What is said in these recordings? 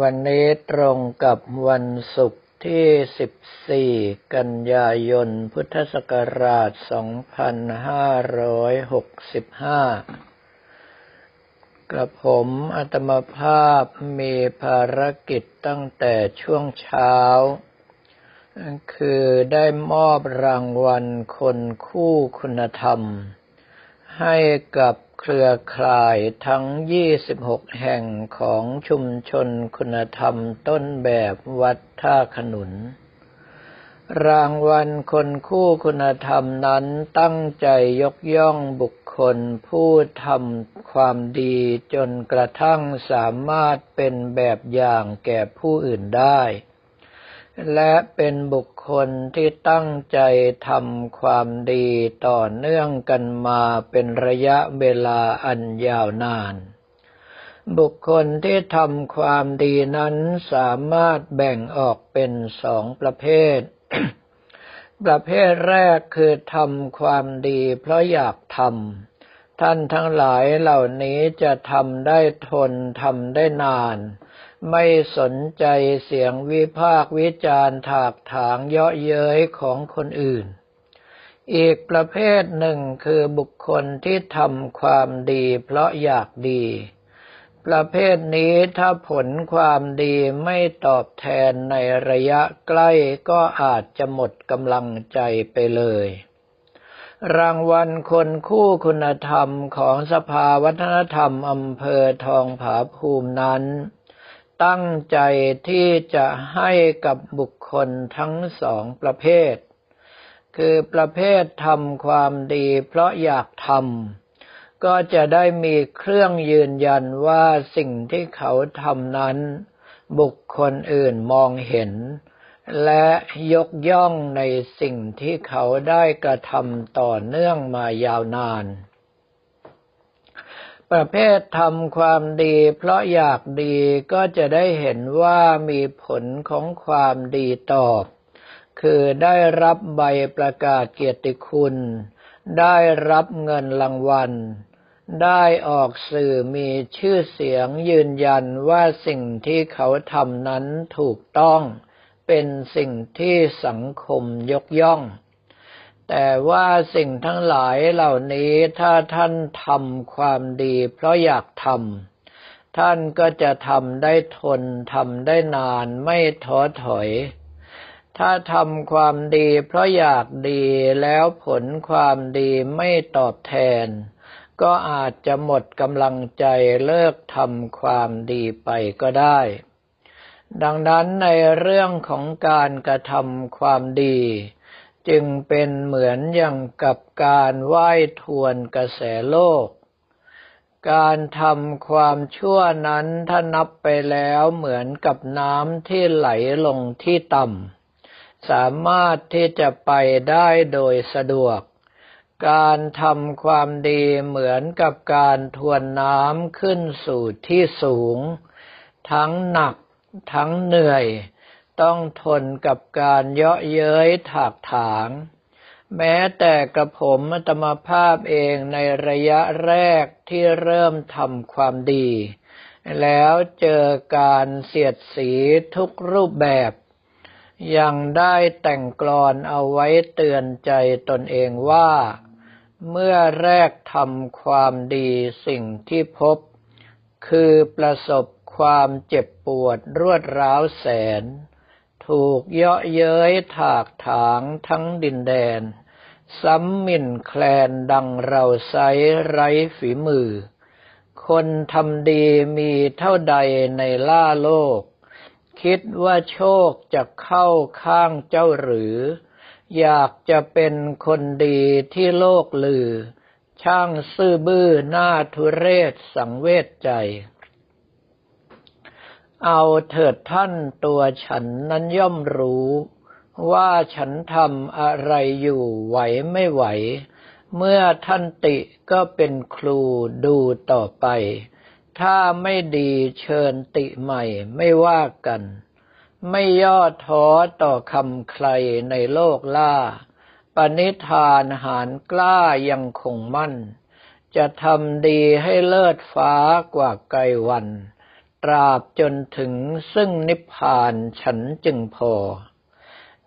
วันนี้ตรงกับวันศุกร์ที่ 14 กันยายน พุทธศักราช 2565 กระผมอัตมภาพมีภารกิจตั้งแต่ช่วงเช้า คือได้มอบรางวัลคนคู่คุณธรรม ให้กับ เครือข่ายทั้ง 26 แห่งของชุมชนคุณธรรมต้นแบบวัดท่าขนุน รางวัลคนคู่คุณธรรมนั้นตั้งใจยกย่องบุคคลผู้ทำความดีจนกระทั่งสามารถเป็นแบบอย่างแก่ผู้อื่นได้ และเป็นบุคคลที่ตั้งใจทำความดีต่อเนื่องกันมาเป็นระยะเวลาอันยาวนาน บุคคลที่ทำความดีนั้นสามารถแบ่งออกเป็นสองประเภท ประเภทแรกคือทำความดีเพราะอยากทำ ท่านทั้งหลายเหล่านี้จะทำได้ทนทำได้นาน ไม่สนใจเสียงวิพากวิจารณ์ถากถางเยาะเย้ยของคนอื่น อีกประเภทหนึ่งคือบุคคลที่ทำความดีเพราะอยากดี ประเภทนี้ถ้าผลความดีไม่ตอบแทนในระยะใกล้ก็อาจจะหมดกำลังใจไปเลย รางวัลคนคู่คุณธรรมของสภาวัฒนธรรมอำเภอทองผาภูมินั้น ตั้งใจที่จะให้กับบุคคลทั้งสองประเภท คือประเภททำความดีเพราะอยากทำก็จะได้มีเครื่องยืนยันว่าสิ่งที่เขาทำนั้น บุคคลอื่นมองเห็น และยกย่องในสิ่งที่เขาได้กระทำต่อเนื่องมายาวนาน ประเภททำความดีเพราะอยากดีก็จะได้เห็นว่ามีผลของความดีตอบ คือได้รับใบประกาศเกียรติคุณ ได้รับเงินรางวัล ได้ออกสื่อมีชื่อเสียงยืนยันว่าสิ่งที่เขาทำนั้นถูกต้อง เป็นสิ่งที่สังคมยกย่อง แต่ว่าสิ่งทั้งหลายเหล่านี้ถ้าท่านทำความดีเพราะอยากทำท่านก็จะทำได้ทนทำได้นานไม่ท้อถอย ถ้าทำความดีเพราะอยากดีแล้วผลความดีไม่ตอบแทนก็อาจจะหมดกำลังใจเลิกทำความดีไปก็ได้ ดังนั้นในเรื่องของการกระทำความดี จึงเป็นเหมือนอย่างกับการว่ายทวนกระแสโลก การทำความชั่วนั้นถ้านับไปแล้วเหมือนกับน้ำที่ไหลลงที่ต่ำสามารถที่จะไปได้โดยสะดวก การทำความดีเหมือนกับการทวนน้ำขึ้นสู่ที่สูง ทั้งหนัก ทั้งเหนื่อย ต้องทนกับการเยาะเย้ยถากถาง แม้แต่กระผมมัตมภาพเองในระยะแรกที่เริ่มทำความดี แล้วเจอการเสียดสีทุกรูปแบบ ยังได้แต่งกลอนเอาไว้เตือนใจตนเองว่า เมื่อแรกทำความดีสิ่งที่พบคือประสบ ความเจ็บปวดรวดร้าวแสน ถูกเยาะเย้ยถากถางทั้งดินแดน ซ้ำมิ่นแคลนดังเราไซไร้ฝีมือ คนทำดีมีเท่าใดในล่าโลก คิดว่าโชคจะเข้าข้างเจ้าหรือ อยากจะเป็นคนดีที่โลกลือ ช่างซื่อบื้อหน้าทุเรศสังเวชใจ เอาเถิดท่านตัวฉันนั้นย่อมรู้ ว่าฉันทำอะไรอยู่ไหวไม่ไหว เมื่อท่านติก็เป็นครูดูต่อไป ถ้าไม่ดีเชิญติใหม่ไม่ว่ากัน ไม่ย่อท้อต่อคำใครในโลกล่า ปณิธานหารกล้ายังคงมั่น จะทำดีให้เลิศฟ้ากว่าไกลวัน ตราบจนถึงซึ่งนิพพานฉันจึงพอ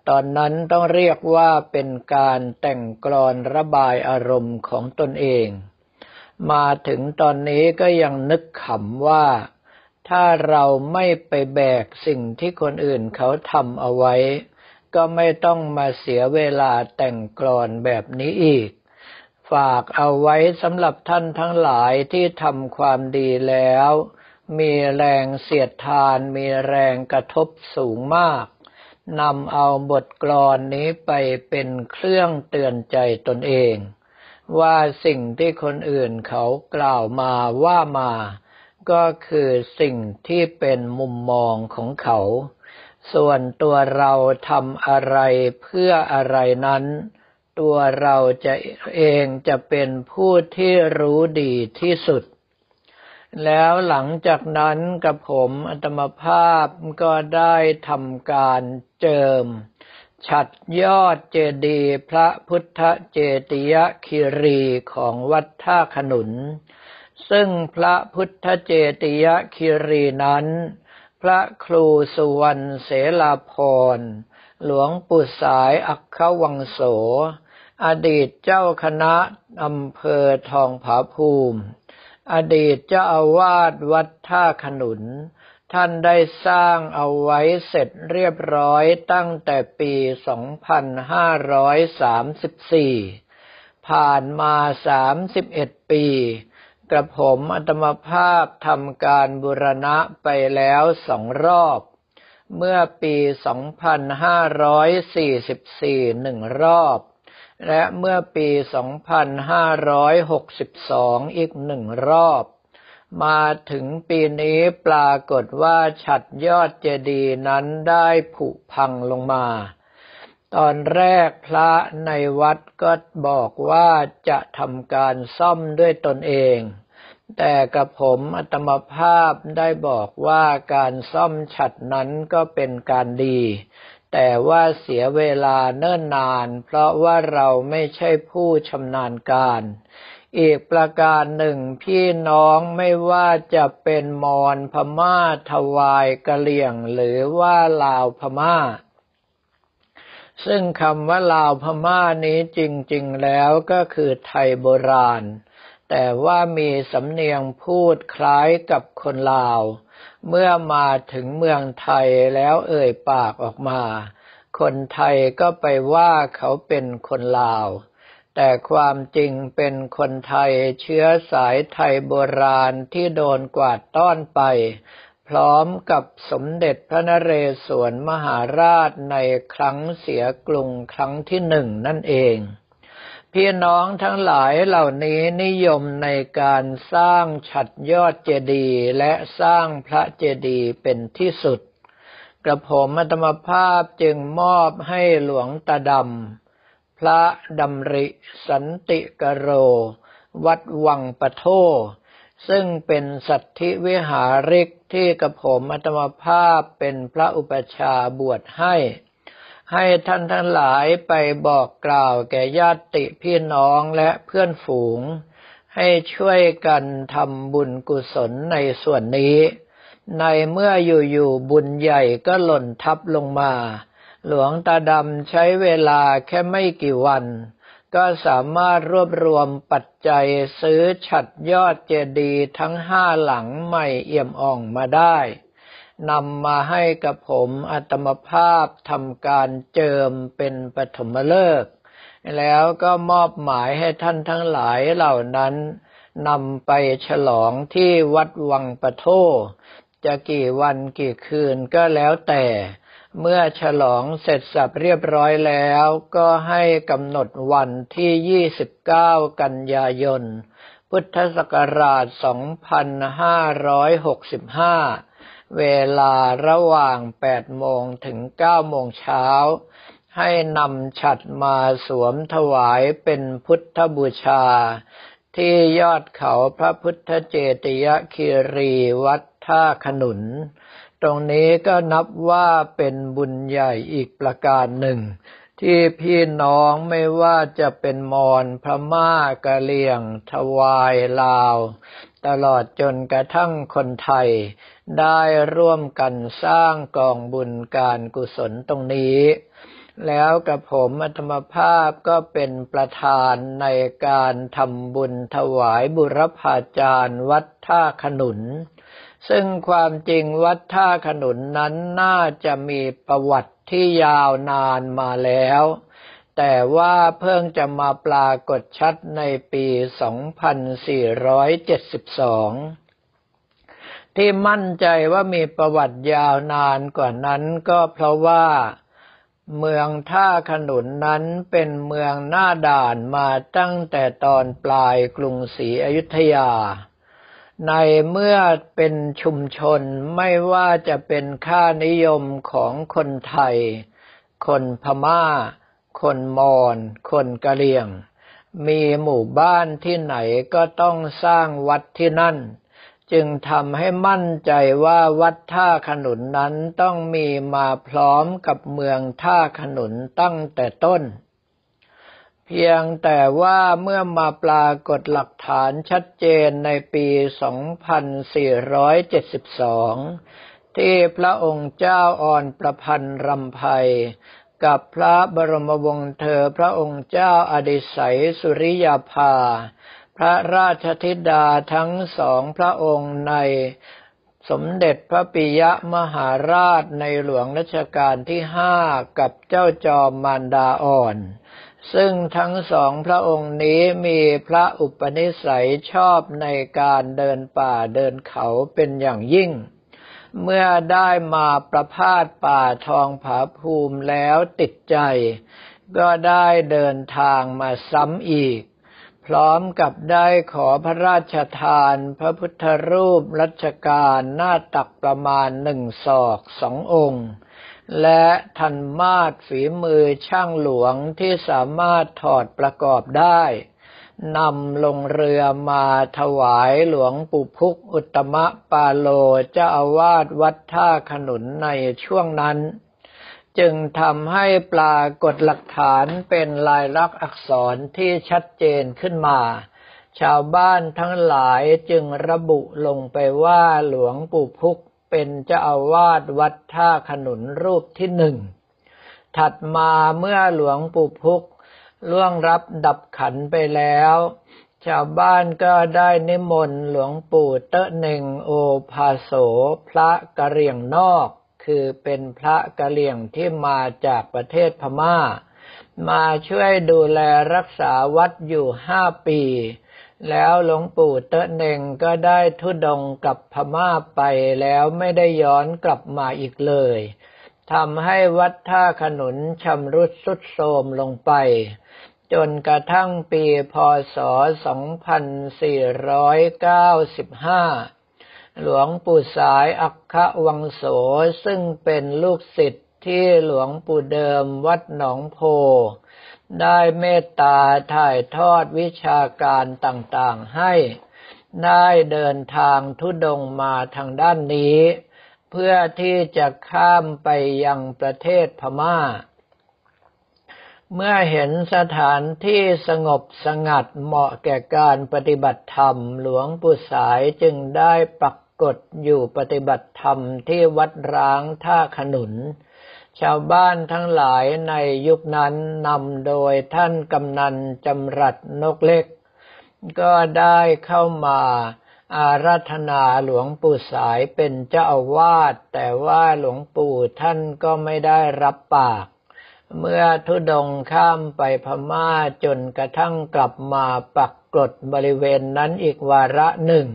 ตอนนั้นต้องเรียกว่าเป็นการแต่งกลอนระบายอารมณ์ของตนเอง มาถึงตอนนี้ก็ยังนึกขำว่า ถ้าเราไม่ไปแบกสิ่งที่คนอื่นเขาทำเอาไว้ ก็ไม่ต้องมาเสียเวลาแต่งกลอนแบบนี้อีกฝากเอาไว้สำหรับท่านทั้งหลายที่ทำความดีแล้ว มีแรงเสียดทานมีแรงกระทบสูงมากนำเอาบทกลอนนี้ไปเป็นเครื่องเตือนใจตนเอง ว่าสิ่งที่คนอื่นเขากล่าวมาว่ามา ก็คือสิ่งที่เป็นมุมมองของเขา ส่วนตัวเราทำอะไรเพื่ออะไรนั้น ตัวเราจะเองจะเป็นผู้ที่รู้ดีที่สุด แล้วหลังจากนั้นกับผมอัตมภาพก็ได้ทำการเจิม ฉัดยอดเจดีย์พระพุทธเจติยคิรีของวัดท่าขนุน ซึ่งพระพุทธเจติยคิรีนั้น พระครูสุวรรณเสลาพร หลวงปู่สายอัคควังโส อดีตเจ้าคณะอำเภอทองผาภูมิ อดีตเจ้าอาวาสวัดท่าขนุน ท่านได้สร้างเอาไว้เสร็จเรียบร้อยตั้งแต่ปี 2534 ผ่านมา 31 ปี กระผมอัตมภาพทำการบุรณะไปแล้วสองรอบ เมื่อปี 2544หนึ่งรอบ และเมื่อปี 2562 อีกหนึ่งรอบ มาถึงปีนี้ปรากฏว่าฉัดยอดเจดีย์นั้นได้ผุพังลงมา ตอนแรกพระในวัดก็บอกว่าจะทำการซ่อมด้วยตนเอง แต่กับผมอัตมภาพได้บอกว่าการซ่อมฉัดนั้นก็เป็นการดี แต่ว่าเสียเวลาเนิ่นนาน เพราะว่าเราไม่ใช่ผู้ชำนาญการ อีกประการหนึ่งพี่น้องไม่ว่าจะเป็นมอญพม่าทวายกะเหลี่ยงหรือว่าลาวพม่า ซึ่งคำว่าลาวพม่านี้จริง ๆ แล้วก็คือไทยโบราณ แต่ว่ามีสำเนียงพูดคล้ายกับคนลาว เมื่อมาถึงเมืองไทยแล้วเอ่ยปากออกมา คนไทยก็ไปว่าเขาเป็นคนลาว แต่ความจริงเป็นคนไทยเชื้อสายไทยโบราณที่โดนกวาดต้อนไป พร้อมกับสมเด็จพระนเรศวรมหาราชในครั้งเสียกรุงครั้งที่หนึ่งนั่นเอง พี่น้องทั้งหลายเหล่านี้นิยมในการสร้างฉัดยอดเจดีย์และสร้างพระเจดีย์เป็นที่สุด กระผมอัตมภาพจึงมอบให้หลวงตาดำ พระดำริสันติกโร วัดวังปะโท ซึ่งเป็นสัตธิวิหาริกที่กระผมอัตมภาพเป็นพระอุปชาบวชให้ ให้ท่านทั้งหลายไปบอกกล่าวแก่ญาติพี่น้องและเพื่อนฝูง ให้ช่วยกันทำบุญกุศลในส่วนนี้ ในเมื่ออยู่ๆบุญใหญ่ก็หล่นทับลงมา หลวงตาดำใช้เวลาแค่ไม่กี่วัน ก็สามารถรวบรวมปัจจัยซื้อฉัดยอดเจดีย์ทั้งห้าหลังใหม่เอี่ยมอ่องมาได้ นำมาให้กับผมอัตมภาพทำการเจิมเป็นปฐมฤกษ์แล้วก็มอบหมายให้ท่านทั้งหลายเหล่านั้นนำไปฉลองที่วัดวังปะโท จะกี่วันกี่คืนก็แล้วแต่ เมื่อฉลองเสร็จสับเรียบร้อยแล้ว ก็ให้กำหนดวันที่ 29 กันยายน พุทธศักราช 2565 เวลาระหว่าง 8 โมงถึง 9 โมงเช้า ให้นำฉัดมาสวมถวายเป็นพุทธบูชา ที่ยอดเขาพระพุทธเจติยคีรีวัดท่าขนุน ตรงนี้ก็นับว่าเป็นบุญใหญ่อีกประการหนึ่ง ที่พี่น้องไม่ว่าจะเป็นมอญพม่ากะเหลี่ยง ทวายลาว ตลอดจนกระทั่งคนไทย ได้ร่วมกันสร้างกองบุญการกุศลตรงนี้ แล้วกับผมอัตมภาพก็เป็นประธานในการทำบุญถวายบุรพาจารย์วัดท่าขนุน ซึ่งความจริงวัดท่าขนุนนั้นน่าจะมีประวัติที่ยาวนานมาแล้ว แต่ว่าเพิ่งจะมาปรากฏชัดในปี 2472 ที่มั่นใจว่ามีประวัติยาวนานกว่านั้นก็เพราะว่าเมืองท่าขนุนนั้นเป็นเมืองหน้าด่านมาตั้งแต่ตอนปลายกรุงศรีอยุธยา ในเมื่อเป็นชุมชนไม่ว่าจะเป็นค่านิยมของคนไทย คนพมา่า คนมอญคนกะเหรี่ยง มีหมู่บ้านที่ไหนก็ต้องสร้างวัดที่นั่น จึงทำให้มั่นใจว่าวัดท่าขนุนนั้นต้องมีมาพร้อมกับเมืองท่าขนุนตั้งแต่ต้น เพียงแต่ว่าเมื่อมาปรากฏหลักฐานชัดเจนในปี 2472 ที่พระองค์เจ้าอ่อนประพันธ์รำไพกับพระบรมวงศ์เธอพระองค์เจ้าอดิศัยสุริยาภา พระราชธิดาทั้งสองพระองค์ในสมเด็จพระปิยมหาราชในหลวงรัชกาลที่ห้ากับเจ้าจอมมารดาอ่อน ซึ่งทั้งสองพระองค์นี้มีพระอุปนิสัยชอบในการเดินป่าเดินเขาเป็นอย่างยิ่ง เมื่อได้มาประพาสป่าทองผาภูมิแล้วติดใจ ก็ได้เดินทางมาซ้ำอีก พร้อมกับได้ขอพระราชทาน พระพุทธรูปรัชกาลหน้าตักประมาณหนึ่งศอกสององค์ และทันมาดฝีมือช่างหลวงที่สามารถถอดประกอบได้นำลงเรือมาถวายหลวงปู่พุกอุตมะปาโลเจ้าอาวาสวัดท่าขนุนในช่วงนั้น จึงทำให้ปรากฏหลักฐานเป็นลายลักษณ์อักษรที่ชัดเจนขึ้นมา ชาวบ้านทั้งหลายจึงระบุลงไปว่าหลวงปู่พุกเป็นเจ้าอาวาสวัดท่าขนุนรูปที่หนึ่ง ถัดมาเมื่อหลวงปู่พุกล่วงรับดับขันไปแล้ว ชาวบ้านก็ได้นิมนต์หลวงปู่เตะเน่งโอภาโสพระกะเรียงนอก คือเป็นพระกะเหรี่ยงที่มาจากประเทศพมา่า มาช่วยดูแลรักษาวัดอยู่ห้าปี แล้วหลวงปู่เตะเน่งก็ได้ทุดงกับพม่าไปแล้วไม่ได้ย้อนกลับมาอีกเลยทำให้วัดท่าขนุนชำรุดสุดโทรมลงไป จนกระทั่งปีพศ 2495 หลวงปู่สายอัคควังโสซึ่งเป็นลูกศิษย์ที่หลวงปู่เดิมวัดหนองโพ ได้เมตตาถ่ายทอดวิชาการต่างๆให้ ได้เดินทางทุดงมาทางด้านนี้ เพื่อที่จะข้ามไปยังประเทศพมา่า เมื่อเห็นสถานที่สงบสงัดเหมาะแก่การปฏิบัติธรรม หลวงปู่สายจึงได้ปรา กฏอยู่ปฏิบัติธรรมที่วัดร้างท่าขนุน ชาวบ้านทั้งหลายในยุคนั้นนำโดยท่านกำนันจำรัดนกเล็ก ก็ได้เข้ามาอาราธนาหลวงปู่สายเป็นเจ้าอาวาสแต่ว่าหลวงปู่ท่านก็ไม่ได้รับปาก เมื่อทุดงข้ามไปพม่าจนกระทั่งกลับมาปักกรดบริเวณนั้นอีกวาระหนึ่ง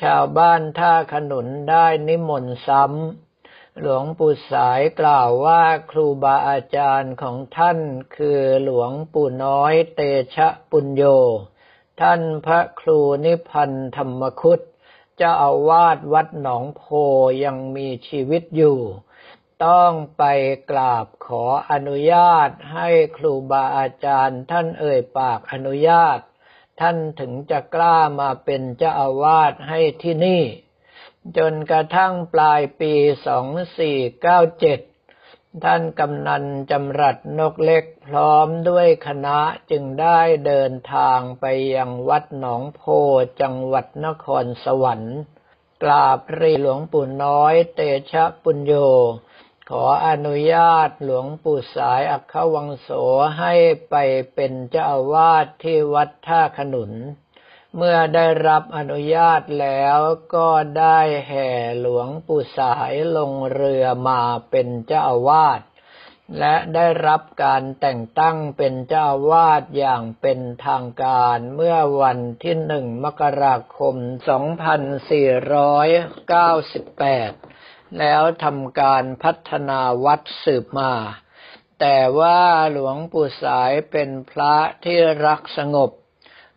ชาวบ้านท่าขนุนได้นิมนต์ซ้ำ หลวงปู่สายกล่าวว่าครูบาอาจารย์ของท่านคือหลวงปู่น้อยเตชะปุญโญท่านพระครูนิพันธ์ธรรมคุตเจ้าอาวาสวัดหนองโพยังมีชีวิตอยู่ต้องไปกราบขออนุญาตให้ครูบาอาจารย์ท่านเอ่ยปากอนุญาต ท่านถึงจะกล้ามาเป็นเจ้าอาวาสให้ที่นี่ จนกระทั่งปลายปี 2497 ท่านกำนันจำรัดนกเล็กพร้อมด้วยคณะจึงได้เดินทางไปยังวัดหนองโพจังหวัดนครสวรรค์ กราบรีหลวงปู่น้อยเตชะปุญโญ ขออนุญาตหลวงปู่สายอัควังโสให้ไปเป็นเจ้าอาวาสที่วัดท่าขนุน เมื่อได้รับอนุญาตแล้วก็ได้แห่หลวงปู่สายลงเรือมาเป็นเจ้าอาวาสและได้รับการแต่งตั้งเป็นเจ้าอาวาสอย่างเป็นทางการเมื่อวันที่หนึ่งมกราคม 2498 แล้วทำการพัฒนาวัดสืบมา แต่ว่าหลวงปู่สายเป็นพระที่รักสงบ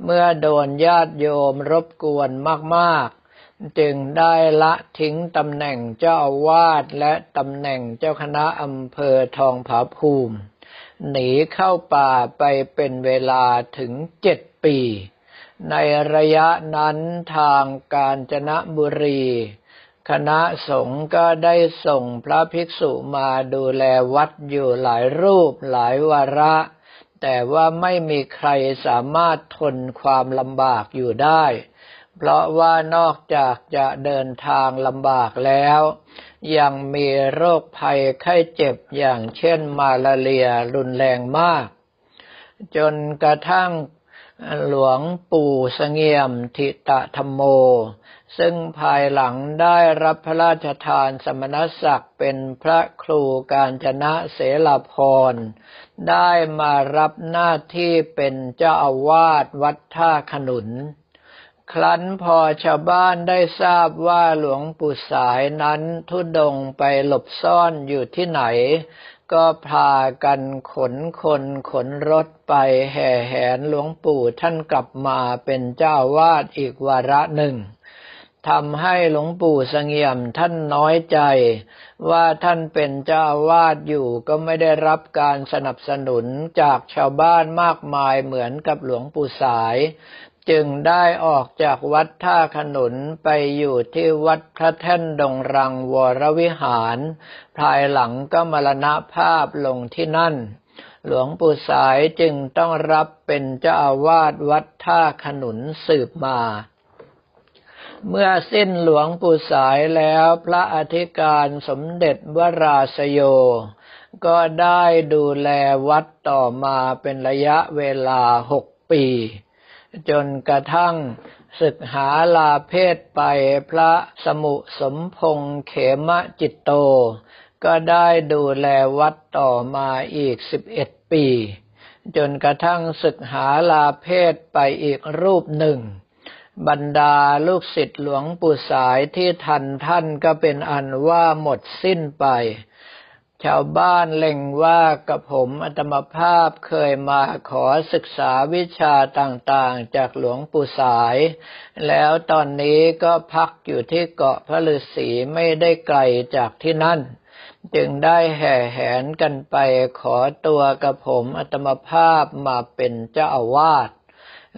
เมื่อโดนญาติโยมรบกวนมากๆ จึงได้ละทิ้งตำแหน่งเจ้าอาวาสและตำแหน่งเจ้าคณะอำเภอทองผาภูมิ หนีเข้าป่าไปเป็นเวลาถึงเจ็ดปี ในระยะนั้นทางกาญจนบุรี คณะสงฆ์ก็ได้ส่งพระภิกษุมาดูแลวัดอยู่หลายรูปหลายวาระ แต่ว่าไม่มีใครสามารถทนความลำบากอยู่ได้ เพราะว่านอกจากจะเดินทางลำบากแล้ว ยังมีโรคภัยไข้เจ็บอย่างเช่นมาลาเรียรุนแรงมาก จนกระทั่ง หลวงปู่สงเงียมทิตะธรรมโม ซึ่งภายหลังได้รับพระราชทานสมณศักดิ์เป็นพระครูการจนะเสลาพร ได้มารับหน้าที่เป็นเจ้าอาวาสวัดท่าขนุน ครั้นพอชาวบ้านได้ทราบว่าหลวงปู่สายนั้นทุดงไปหลบซ่อนอยู่ที่ไหน ก็พากันขนคนขนรถไปแห่แหนหลวงปู่ท่านกลับมาเป็นเจ้าวาดอีกวาระหนึ่งทำให้หลวงปู่สงเงียมท่านน้อยใจ ว่าท่านเป็นเจ้าวาดอยู่ก็ไม่ได้รับการสนับสนุนจากชาวบ้านมากมายเหมือนกับหลวงปู่สาย จึงได้ออกจากวัดท่าขนุนไปอยู่ที่วัดพระแท่นดงรังวรวิหาร ภายหลังก็มรณภาพลงที่นั่น หลวงปู่สายจึงต้องรับเป็นเจ้าอาวาสวัดท่าขนุนสืบมาเมื่อสิ้นหลวงปู่สายแล้วพระอธิการสมเด็จวราสโย ก็ได้ดูแลวัดต่อมาเป็นระยะเวลาหกปี จนกระทั่งศึกหาลาเพศไปพระสมุสมพงษ์เขมจิตโต ก็ได้ดูแลวัดต่อมาอีกสิบเอ็ดปี จนกระทั่งศึกหาลาเพศไปอีกรูปหนึ่ง บรรดาลูกศิษย์หลวงปู่สายที่ทันท่านก็เป็นอันว่าหมดสิ้นไป ชาวบ้านเล็งว่ากับผมอัตมภาพเคยมาขอศึกษาวิชาต่างๆ จากหลวงปู่สาย แล้วตอนนี้ก็พักอยู่ที่เกาะพระฤาษีไม่ได้ไกลจากที่นั่น จึงได้แห่แหนกันไปขอตัวกับผมอัตมภาพมาเป็นเจ้าอาวาส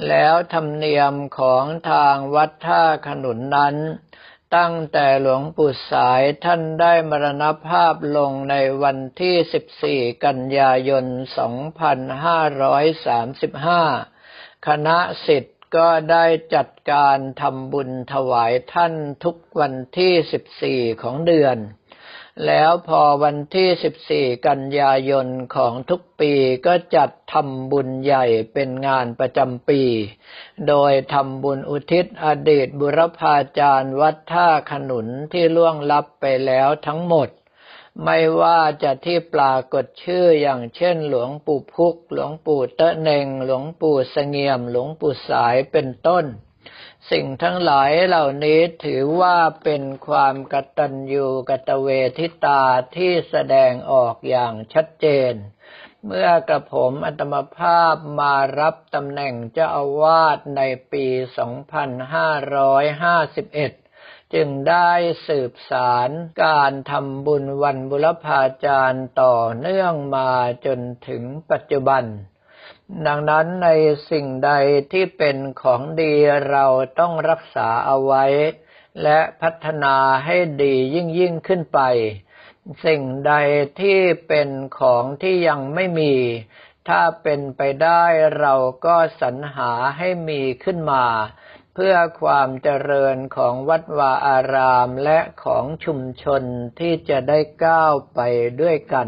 แล้วธรรมเนียมของทางวัดท่าขนุนนั้น ตั้งแต่หลวงปู่สายท่านได้มรณภาพลงในวันที่ 14 กันยายน 2535 คณะสิทธิ์ก็ได้จัดการทำบุญถวายท่านทุกวันที่ 14 ของเดือน แล้วพอวันที่ 14 กันยายนของทุกปีก็จัดทำบุญใหญ่เป็นงานประจำปี โดยทำบุญอุทิศอดีตบุรพาจารย์วัดท่าขนุนที่ล่วงลับไปแล้วทั้งหมด ไม่ว่าจะที่ปรากฏชื่ออย่างเช่นหลวงปู่พุก หลวงปู่เตะเนงหลวงปู่เสงี่ยม หลวงปู่สายเป็นต้น สิ่งทั้งหลายเหล่านี้ถือว่าเป็นความกตัญญูกตเวทิตาที่แสดงออกอย่างชัดเจน เมื่อกระผมอัตมภาพมารับตำแหน่งเจ้าอาวาสในปี 2551จึงได้สืบสารการทำบุญวันบุรพาจารย์ต่อเนื่องมาจนถึงปัจจุบัน ดังนั้นในสิ่งใดที่เป็นของดีเราต้องรักษาเอาไว้ และพัฒนาให้ดียิ่งยิ่งขึ้นไป สิ่งใดที่เป็นของที่ยังไม่มี ถ้าเป็นไปได้เราก็สรรหาให้มีขึ้นมา เพื่อความเจริญของวัดวาอารามและของชุมชนที่จะได้ก้าวไปด้วยกัน